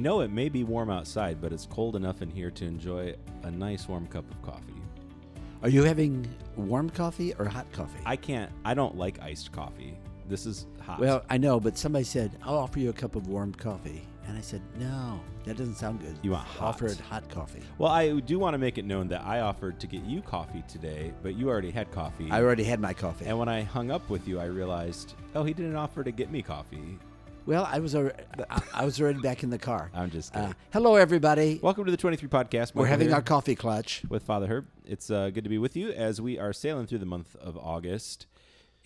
You know it may be warm outside, but it's cold enough in here to enjoy a nice warm cup of coffee. Are you having warm coffee or hot coffee? I can't. I don't like iced coffee. This is hot. well, I know, but somebody said, I'll offer you a cup of warm coffee. And I said, no, that doesn't sound good. You want hot. Offered hot coffee. Well, I do want to make it known that I offered to get you coffee today, but you already had coffee. I already had my coffee. and when I hung up with you, I realized, oh, he didn't offer to get me coffee. Well, I was already, I- was already back in the car. I'm just kidding. Uh, hello, everybody. Welcome to the 23 podcast. We're Michael having here our coffee clutch. with Father Herb. It's uh, good to be with you as we are sailing through the month of August.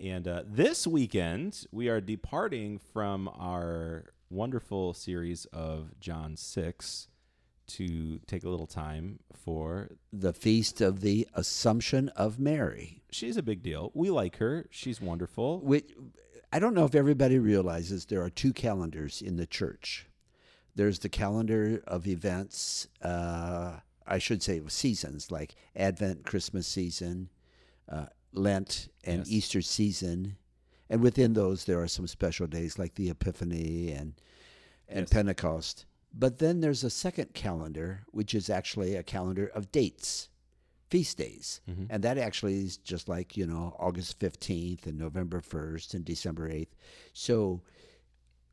And uh, this weekend, we are departing from our wonderful series of John 6 to take a little time for. The feast of the Assumption of Mary. She's a big deal. We like her. She's wonderful. Which, I don't know if everybody realizes there are two calendars in the church. There's the calendar of events, uh, I should say seasons, like Advent, Christmas season, uh, Lent, and Yes. Easter season. And within those, there are some special days like the Epiphany and, and Yes. Pentecost. But then there's a second calendar, which is actually a calendar of dates, feast days. Mhm. And that actually is just like, you know, August 15th and November 1st and December 8th. So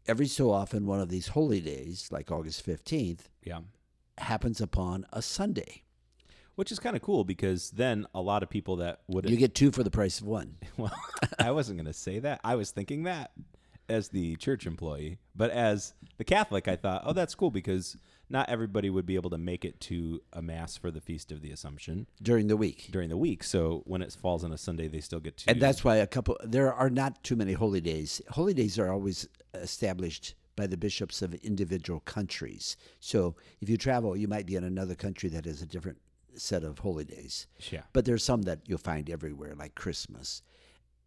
every so often, one of these holy days, like August 15th, Yeah. happens upon a Sunday. Which is kind of cool because then a lot of people that would You get two for the price of one. Well, I wasn't going to say that. I was thinking that as the church employee, but as the Catholic, I thought, oh, that's cool because not everybody would be able to make it to a mass for the Feast of the Assumption during the week. during the week. So when it falls on a Sunday, they still get to. And that's why a couple, there are not too many holy days. Holy days are always established by the bishops of individual countries. So if you travel, you might be in another country that has a different set of holy days. yeah. But there's some that you'll find everywhere, like Christmas.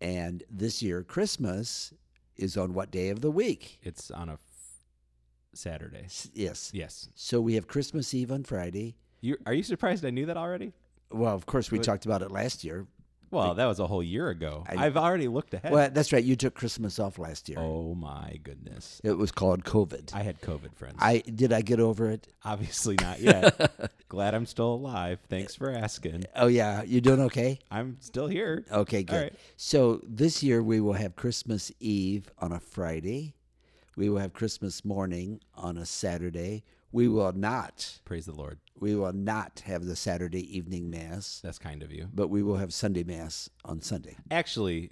And this year, Christmas is on what day of the week? It's on a Saturday. S- Yes. Yes. So we have Christmas Eve on Friday. You are you surprised I knew that already? Well, of course, we But- talked about it last year. Well, that was a whole year ago. I- I've already looked ahead. Well, that's right. You took Christmas off last year. Oh my goodness. It was called COVID. I had COVID, friends. I did. I get over it. Obviously not yet. Glad I'm still alive. Thanks for asking. Oh yeah, you doing okay? I'm still here. Okay, good. right. So this year we will have Christmas Eve on a Friday. We will have Christmas morning on a Saturday. We will not. Praise the Lord. We will not have the Saturday evening mass, That's kind of you. but we will have Sunday mass on Sunday. Actually,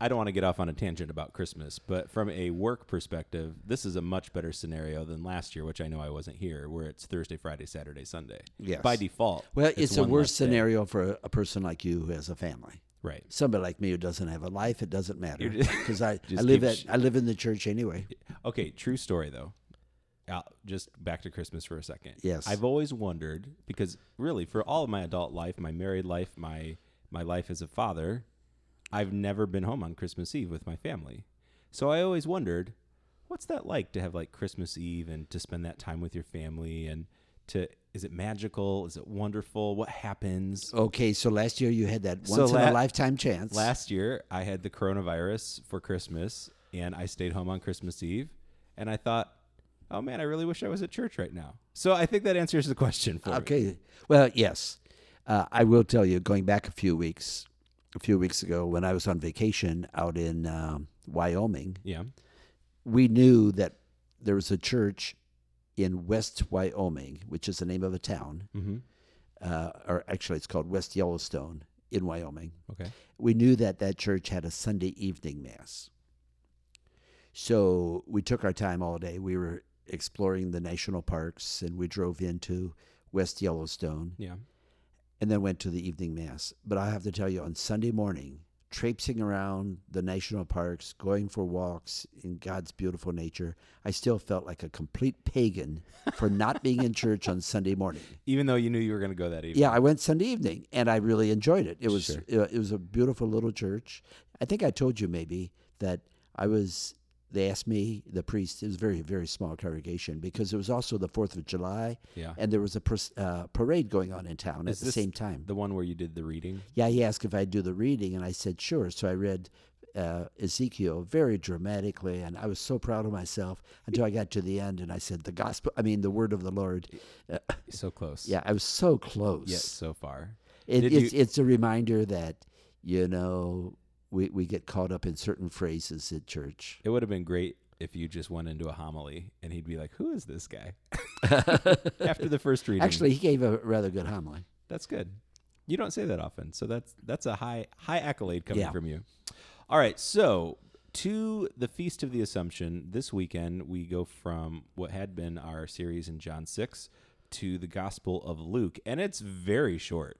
I don't want to get off on a tangent about Christmas, but from a work perspective, this is a much better scenario than last year, which I know I wasn't here, where it's Thursday, Friday, Saturday, Sunday. Yes. By default. Well, it's, a one worse less day. scenario for a, a person like you who has a family. Right. Somebody like me who doesn't have a life, it doesn't matter because I, I just live keep at sh- I live in the church anyway. Okay, true story though. Uh, just back to Christmas for a second. Yes. I've always wondered because really for all of my adult life, my married life, my my life as a father, I've never been home on Christmas Eve with my family. So I always wondered, what's that like to have like Christmas Eve and to spend that time with your family and to is it magical? Is it wonderful? What happens? Okay, so last year you had that So once in la- a lifetime chance. Last year, I had the coronavirus for Christmas, and I stayed home on Christmas Eve. And I thought, oh man, I really wish I was at church right now. So I think that answers the question for me. Okay. Well, yes. Uh, I will tell you, going back a few weeks, a few weeks ago, when I was on vacation out in um, Wyoming, Yeah. we knew that there was a church in West Wyoming, which is the name of a town, Mm-hmm. uh, or actually it's called West Yellowstone in Wyoming. Okay. We knew that that church had a Sunday evening mass. So we took our time all day. We were exploring the national parks and we drove into West Yellowstone Yeah. and then went to the evening mass. But I have to tell you, on Sunday morning, traipsing around the national parks, going for walks in God's beautiful nature, I still felt like a complete pagan for not being in church on Sunday morning. Even though you knew you were going to go that evening. Yeah, I went Sunday evening, and I really enjoyed it. It was Sure. it, it was a beautiful little church. I think I told you maybe that I was. They asked me, the priest. It was a very very small congregation because it was also the Fourth of July, Yeah. and there was a pers- uh, parade going on in town Is at the same time. The one where you did the reading. Yeah, he asked if I'd do the reading, and I said sure. So I read uh, Ezekiel very dramatically, and I was so proud of myself until I got to the end and I said, "The gospel, I mean, the word of the Lord." Uh, So close. yeah, I was so close. Yet so far. It, it's you- it's a reminder that you know we we get caught up in certain phrases at church. It would have been great if you just went into a homily and he'd be like, "Who is this guy?" After the first reading. Actually, he gave a rather good homily. That's good. You don't say that often, so that's that's a high high accolade coming Yeah. from you. All right, so to the Feast of the Assumption this weekend, we go from what had been our series in John six to the Gospel of Luke, and it's very short.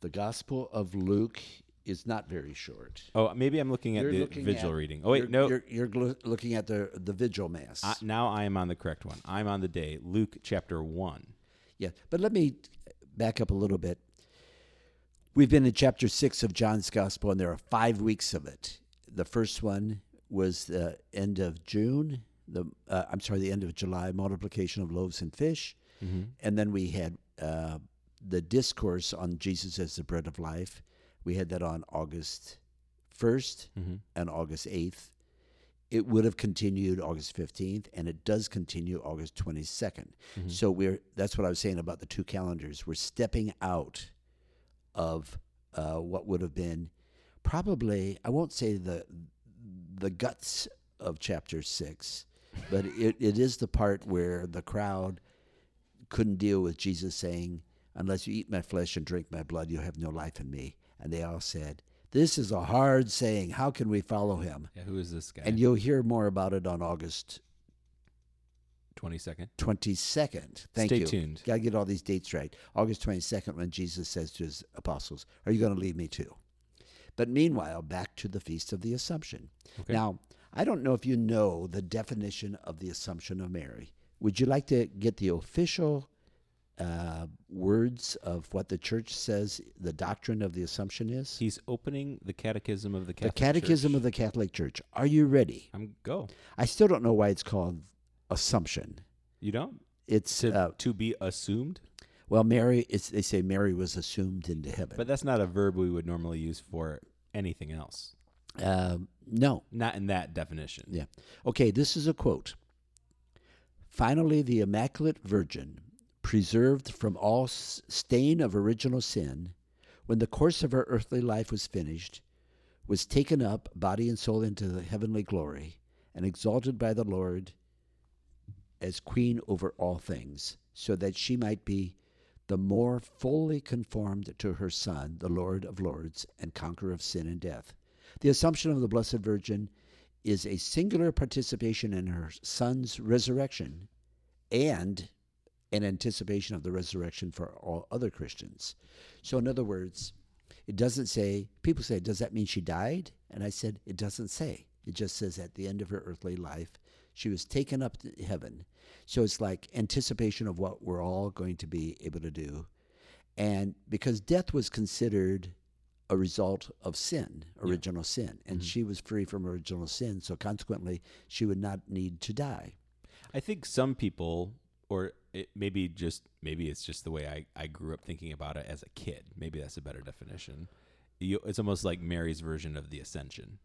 The Gospel of Luke is not very short. Oh, maybe I'm looking at You're the looking vigil at- reading. Oh wait, no. you're, you're gl- looking at the the vigil mass. Now I am on the correct one. I'm on the day, Luke chapter one. Yeah, but let me back up a little bit. We've been in chapter six of John's Gospel, and there are five weeks of it. The first one was the end of June. The uh, I'm sorry, the end of July, multiplication of loaves and fish, and then we had uh, the discourse on Jesus as the bread of life. We had that on August 1st and August 8th. It would have continued August 15th, and it does continue August 22nd. So we're that's what I was saying about the two calendars. We're stepping out of uh, what would have been probably I won't say the the guts of chapter six, but it, it is the part where the crowd couldn't deal with Jesus saying, "Unless you eat my flesh and drink my blood, you have no life in me." And they all said, "This is a hard saying. How can we follow him?" Yeah, who is this guy? And you'll hear more about it on August Twenty second. 22nd. Thank Stay you. tuned. Got to get all these dates right. August 22nd, when Jesus says to his apostles, Are you going to leave me too? But meanwhile, back to the Feast of the Assumption. Okay. Now, I don't know if you know the definition of the Assumption of Mary. Would you like to get the official uh, words of what the church says the doctrine of the Assumption is? He's opening the Catechism of the the Catechism Church. of the Catholic Church. Are you ready? I'm go. I still don't know why it's called Assumption. You don't It's to uh, to be assumed, Well, Mary, it's, they say Mary was assumed into heaven. but that's not a verb we would normally use for anything else. um, no. Not in that definition. Yeah. Okay, this is a quote. Finally, the Immaculate Virgin, preserved from all stain of original sin, when the course of her earthly life was finished, was taken up, body and soul, into the heavenly glory, and exalted by the Lord as queen over all things, so that she might be the more fully conformed to her Son, the Lord of lords and conqueror of sin and death. The Assumption of the Blessed Virgin is a singular participation in her Son's resurrection and an anticipation of the resurrection for all other Christians. So, in other words, it doesn't say, people say, does that mean she died? And I said, it doesn't say. It just says at the end of her earthly life, she was taken up to heaven. So it's like anticipation of what we're all going to be able to do. And because death was considered a result of sin, original sin, and mm-hmm. she was free from original sin, so consequently, she would not need to die. I think some people, or it maybe just maybe it's just the way I, I grew up thinking about it as a kid. Maybe that's a better definition. You, it's almost like Mary's version of the Ascension.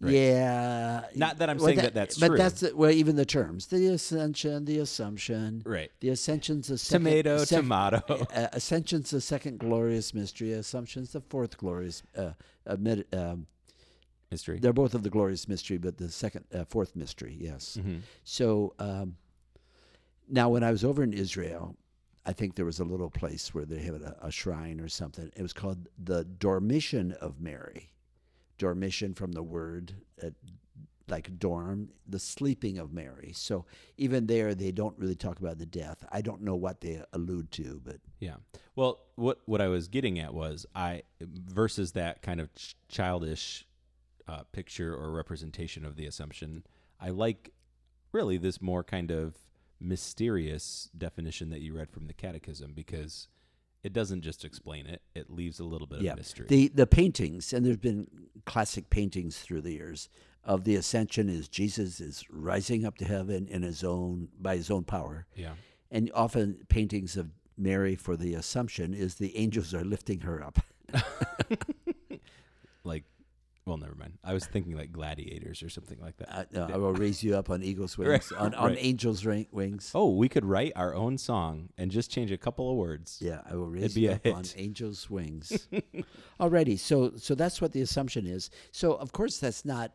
Right. Yeah. Not that I'm Well, saying that that's but true. that's the, well, even the terms: the ascension, the assumption, Right. the ascension's the second, Tomato, sec- tomato. uh, ascension's the second glorious mystery. Assumption's the fourth glorious. Uh, uh, um, Mystery. they're both of the glorious mystery, but the second, uh, fourth mystery. Yes. Mhm. So um, now, when I was over in Israel, I think there was a little place where they had a, a shrine or something. It was called the Dormition of Mary. Dormition from the word uh, like dorm, the sleeping of Mary. So even there, they don't really talk about the death. I don't know what they allude to, but Yeah. Well, what what I was getting at was I versus that kind of ch- childish uh, picture or representation of the Assumption. I like really this more kind of mysterious definition that you read from the Catechism because it doesn't just explain it; it leaves a little bit yeah, of mystery. the the paintings, and there's been classic paintings through the years of the ascension. Is Jesus is rising up to heaven in his own by his own power. yeah. And often paintings of Mary for the Assumption is the angels are lifting her up. Like I was thinking like gladiators or something like that. Uh, no, I will raise you up on eagle's wings, Right, on, on right. angels' wings. oh, we could write our own song and just change a couple of words. Yeah, I will raise you up on angels' wings. Alrighty, so so that's what the assumption is. So of course that's not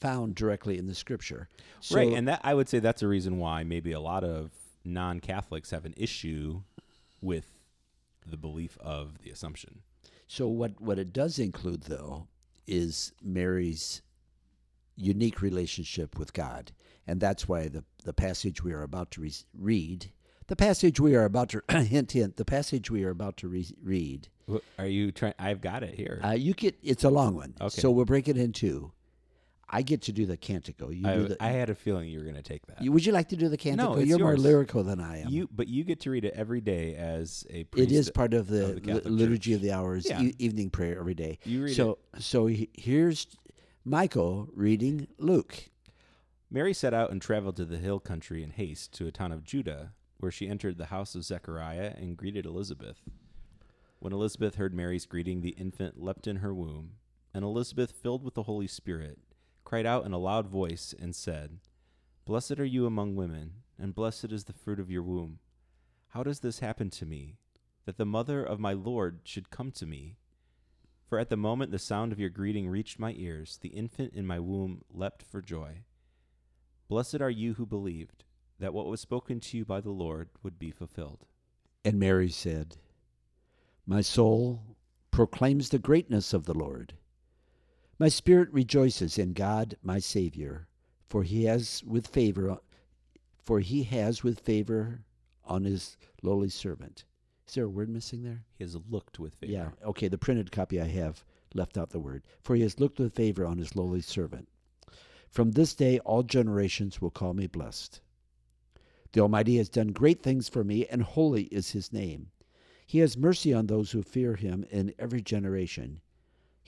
found directly in the scripture. So, right, and that I would say that's a reason why maybe a lot of non-Catholics have an issue with the belief of the Assumption. So what what it does include though is Mary's unique relationship with God, and that's why the the passage we are about to re- read, the passage we are about to hint hint, the passage we are about to re- read. Are you trying? I've got it here. Uh, you get it's a long one, Okay. so we'll break it in two. I get to do the canticle. You I, do the. I had a feeling you were going to take that. you- would you like to do the canticle? it's You're more lyrical than I am. You, but you get to read it every day as a priest. it is part of the, of the liturgy Church. of the hours, Yeah. e- evening prayer every day. You read so so he- here's Michael reading Luke. Mary set out and traveled to the hill country in haste to a town of Judah, where she entered the house of Zechariah and greeted Elizabeth. When Elizabeth heard Mary's greeting, the infant leapt in her womb, and Elizabeth, filled with the Holy Spirit, cried out in a loud voice and said, Blessed are you among women, and blessed is the fruit of your womb. How does this happen to me, that the mother of my Lord should come to me? For at the moment the sound of your greeting reached my ears, the infant in my womb leapt for joy. Blessed are you who believed that what was spoken to you by the Lord would be fulfilled. And Mary said, My soul proclaims the greatness of the Lord. My spirit rejoices in God my Savior, for he has with favor for he has with favor on his lowly servant. Is there a word missing there? He has looked with favor. Yeah. Okay, the printed copy I have left out the word. For he has looked with favor on his lowly servant. From this day all generations will call me blessed. The Almighty has done great things for me, and holy is his name. He has mercy on those who fear him in every generation.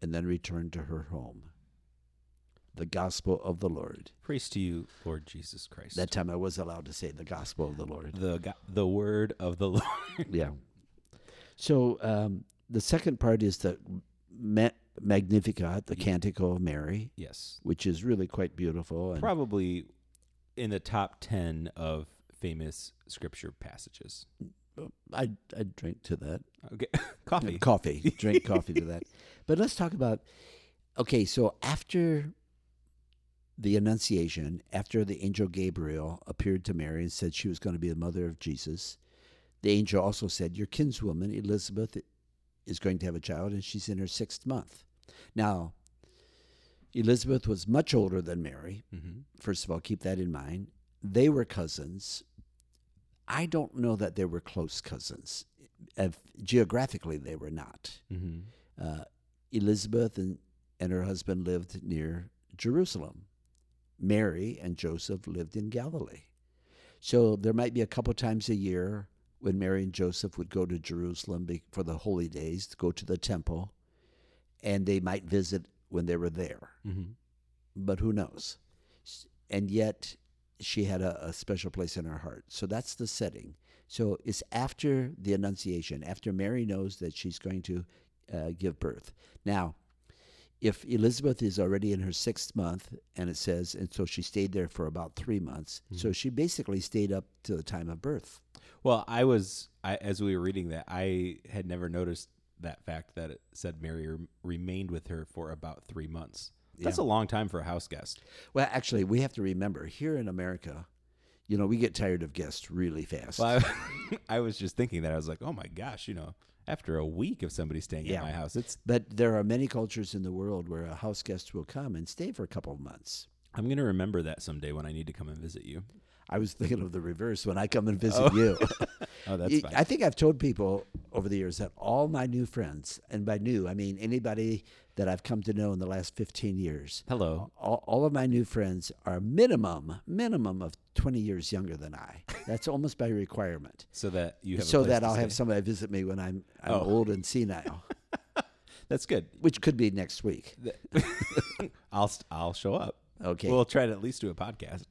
and then returned to her home. The Gospel of the Lord. Praise to you, Lord Jesus Christ. That time I was allowed to say the Gospel of the Lord. the go- the word of the Lord. Yeah. So um, the second part is the Ma- Magnificat, the Yeah. Canticle of Mary, yes. which is really quite beautiful. And Probably in the top 10 of famous scripture passages. I I drink to that. Okay. Coffee. Coffee. Drink coffee to that. But let's talk about. Okay, so after the Annunciation, after the angel Gabriel appeared to Mary and said she was going to be the mother of Jesus, the angel also said, "Your kinswoman Elizabeth is going to have a child, and she's in her sixth month." Now, Elizabeth was much older than Mary. hmm First of all, keep that in mind. They were cousins. I don't know that they were close cousins. If, geographically, they were not. hmm Uh, Elizabeth and, and her husband lived near Jerusalem. Mary and Joseph lived in Galilee. So there might be a couple times a year when Mary and Joseph would go to Jerusalem for the holy days to go to the temple, and they might visit when they were there hmm but who knows? And yet, she had a, a special place in her heart. So that's the setting. So it's after the Annunciation, after Mary knows that she's going to uh, give birth. Now, if Elizabeth is already in her sixth month, and it says, and so she stayed there for about three months, so she basically stayed up to the time of birth. Well, I was, I, as we were reading that, I had never noticed that fact that it said Mary rem- remained with her for about three months. That's Yeah. a long time for a house guest. Well, actually, we have to remember here in America, you know, we get tired of guests really fast. Well, I, I was just thinking that. I was like, oh my gosh, you know, after a week of somebody staying Yeah. at my house, it's, But there are many cultures in the world where a house guest will come and stay for a couple of months. I'm going to remember that someday when I need to come and visit you. I was thinking of the reverse when I come and visit oh. you. Oh, that's fine. I think I've told people over the years that all my new friends, and by new, I mean anybody that I've come to know in the last 15 years, Hello. all, all of my new friends are minimum, minimum of 20 years younger than I. That's almost by requirement. So that you have So that I'll have somebody visit me when I'm, I'm Oh. old and senile, That's good. which could be next week. I'll I'll show up. Okay. We'll try to at least do a podcast.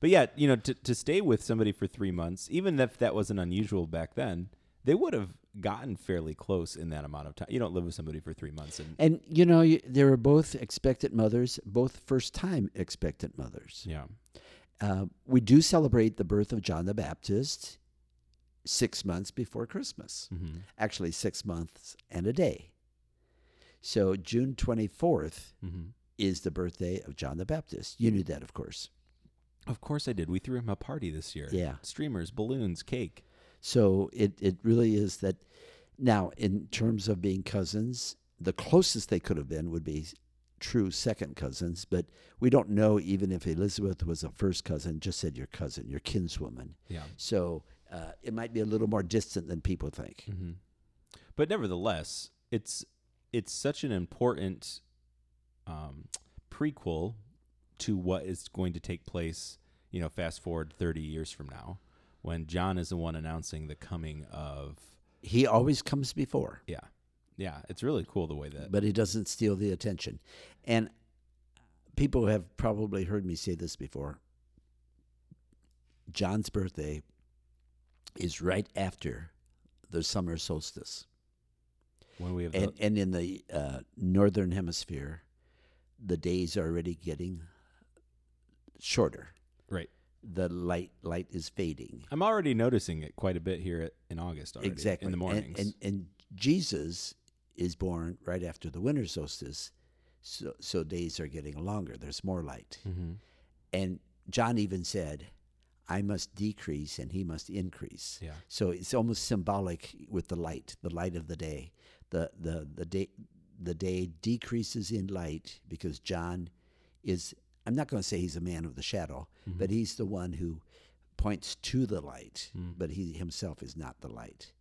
But yeah, you know, to to stay with somebody for three months, even if that wasn't unusual back then, they would have gotten fairly close in that amount of time. You don't live with somebody for three months, and And you know, you, they were both expectant mothers, both first time expectant mothers. yeah, Uh, we do celebrate the birth of John the Baptist six months before Christmas. mm-hmm. Actually, six months and a day. So June 24th Mm-hmm. is the birthday of John the Baptist. You knew that, of course. Of course, I did. We threw him a party this year. Yeah. streamers, balloons, cake. So it, it really is that. Now, in terms of being cousins, the closest they could have been would be true second cousins, but we don't know even if Elizabeth was a first cousin, just said your cousin, your kinswoman. Yeah. So uh, it might be a little more distant than people think. Mm-hmm. But nevertheless, it's it's such an important um, prequel to what is going to take place. You know, fast forward thirty years from now, when John is the one announcing the coming of. He always comes before, Yeah, yeah, it's really cool the way that. but he doesn't steal the attention. And people have probably heard me say this before. John's birthday is right after the summer solstice. when we have And, the, and in the uh, northern hemisphere, the days are already getting shorter. The light light is fading. I'm already noticing it quite a bit here at, in August already. exactly in the And- mornings. And, and Jesus is born right after the winter solstice, so so days are getting longer. There's more light. mm-hmm. And John even said, "I must decrease and he must increase." Yeah. So it's almost symbolic with the light, the light of the day. The the the day the day decreases in light because John is I'm not going to say he's a man of the shadow, Mm-hmm. but he's the one who points to the light, Mm. but he himself is not the light.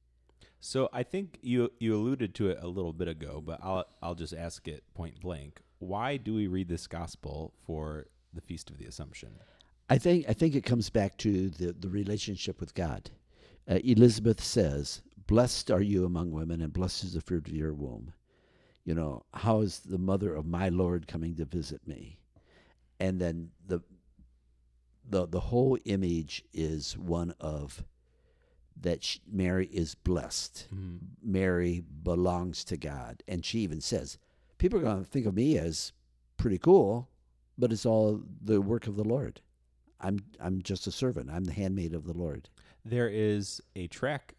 So I think you you alluded to it a little bit ago, but I'll I'll just ask it point blank. Why do we read this gospel for the Feast of the Assumption? I think I think it comes back to the the relationship with God. Uh, Elizabeth says, "Blessed are you among women, and blessed is the fruit of your womb." You know, how is the mother of my Lord coming to visit me? And then the the the whole image is one of that sh Mary is blessed. Mm-hmm. Mary belongs to God, and she even says, "People are going to think of me as pretty cool, but it's all the work of the Lord. I'm I'm just a servant. I'm the handmaid of the Lord." There is a track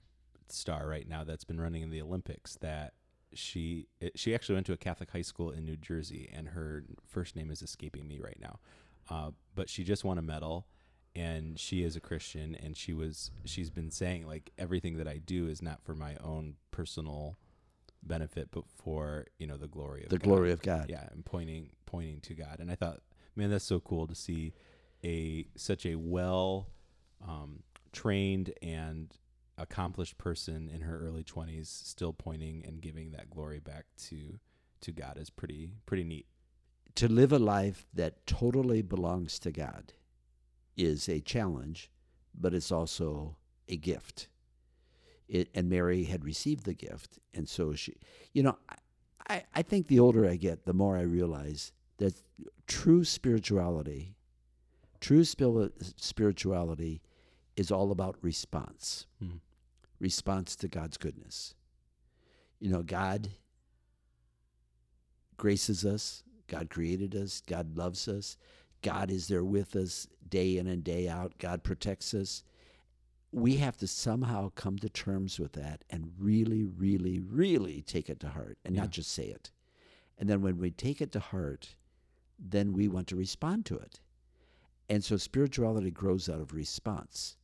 star right now that's been running in the Olympics that she she actually went to a Catholic high school in New Jersey, and her first name is escaping me right now. Uh, but she just won a medal, and she is a Christian, and she was she's been saying like everything that I do is not for my own personal benefit, but for you know the glory of The God. glory of God. Yeah, and pointing pointing to God. And I thought, man, that's so cool to see a such a well um, trained and accomplished person in her early twenties still pointing and giving that glory back to to God is pretty pretty neat. To live a life that totally belongs to God is a challenge, but it's also a gift. It, and Mary had received the gift, and so she, you know, I, I, think the older I get, the more I realize that true spirituality, true spirituality, is all about response, Hmm. Response to God's goodness. You know, God graces us. God created us. God loves us. God is there with us day in and day out. God protects us. We have to somehow come to terms with that and really, really, really take it to heart and Yeah. not just say it. And then when we take it to heart, then we want to respond to it. And so spirituality grows out of response.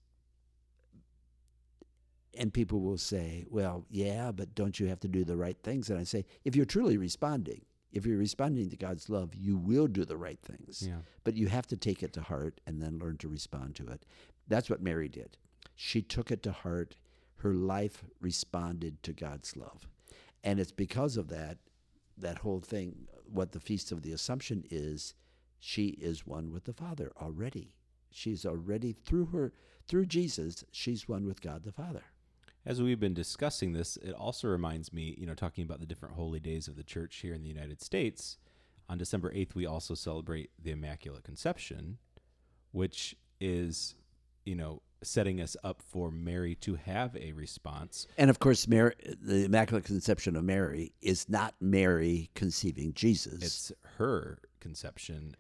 And people will say, well, yeah, but don't you have to do the right things? And I say, if you're truly responding, If you're responding to God's love, you will do the right things. Yeah. But you have to take it to heart and then learn to respond to it. That's what Mary did. She took it to heart. Her life responded to God's love. And it's because of that, that whole thing, what the Feast of the Assumption is, she is one with the Father already. She's already through her through Jesus, she's one with God the Father. As we've been discussing this, it also reminds me, you know, talking about the different holy days of the church here in the United States. On December 8th, we also celebrate the Immaculate Conception, which is, you know, setting us up for Mary to have a response. And of course, Mary, the Immaculate Conception of Mary is not Mary conceiving Jesus. It's her conception,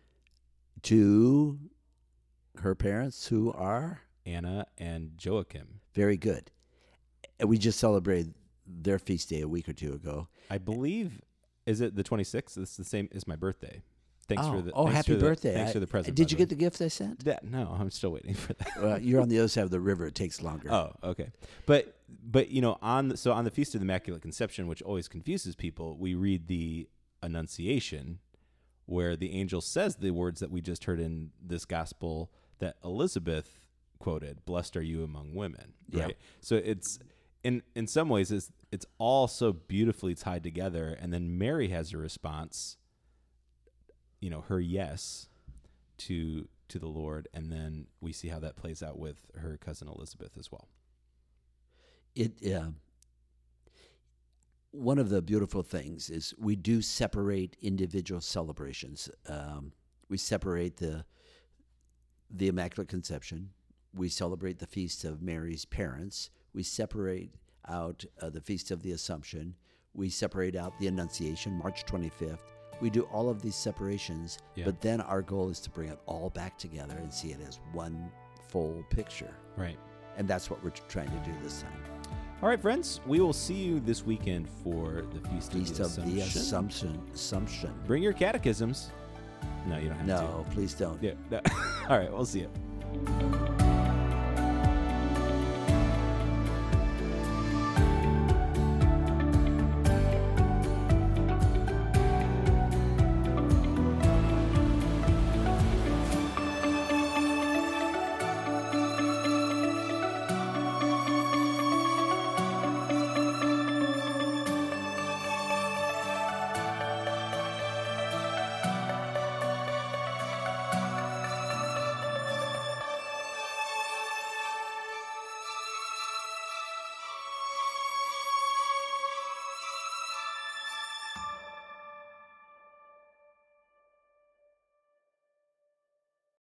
to her parents who are Anna and Joachim. very good. And we just celebrated their feast day a week or two ago. I believe, is it the 26th? It's the same as my birthday. Thanks oh, for the oh happy for the- birthday. Thanks I- for the present. Did you get the gift I sent? that? No, I'm still waiting for that. well, you're on the other side of the river. It takes longer. Oh, okay. But but you know, on the, so on the feast of the Immaculate Conception, which always confuses people, we read the Annunciation, where the angel says the words that we just heard in this gospel that Elizabeth quoted: "Blessed are you among women." Yeah. So it's in in some ways it's it's all so beautifully tied together, and then Mary has a response. You know, her yes to to the Lord, and then we see how that plays out with her cousin Elizabeth as well. it uh, one of the beautiful things is we do separate individual celebrations. Um, we separate the the Immaculate Conception. We celebrate the feast of Mary's parents. We separate out uh, the feast of the Assumption. We separate out the Annunciation, March 25th. We do all of these separations, Yeah. but then our goal is to bring it all back together and see it as one full picture. Right. And that's what we're trying to do this time. All right, friends. We will see you this weekend for the Feast, Feast of the of the Assumption. Assumption. Assumption. Bring your catechisms. No, you don't have to. No, please don't. Yeah. no. All right. We'll see you.